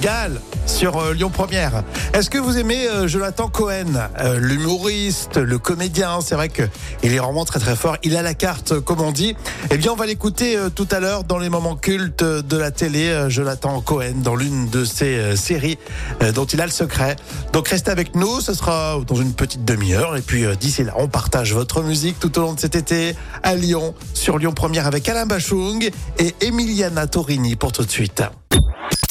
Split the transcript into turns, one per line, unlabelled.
Gall sur euh, Lyon Première. Est-ce que vous aimez euh, Jonathan Cohen, euh, l'humoriste, le comédien? C'est vrai que il est vraiment très très fort. Il a la carte, comme on dit. Eh bien, on va l'écouter tout à l'heure dans les moments cultes de la télé. Jonathan Cohen dans l'une de ses séries dont il a le secret. Donc restez avec nous. Ce sera dans une petite demi-heure. Et puis d'ici là, on partage votre musique tout au long de cet été à Lyon sur Lyon Première avec Alain Bachung et Emiliana Torini pour tout de suite.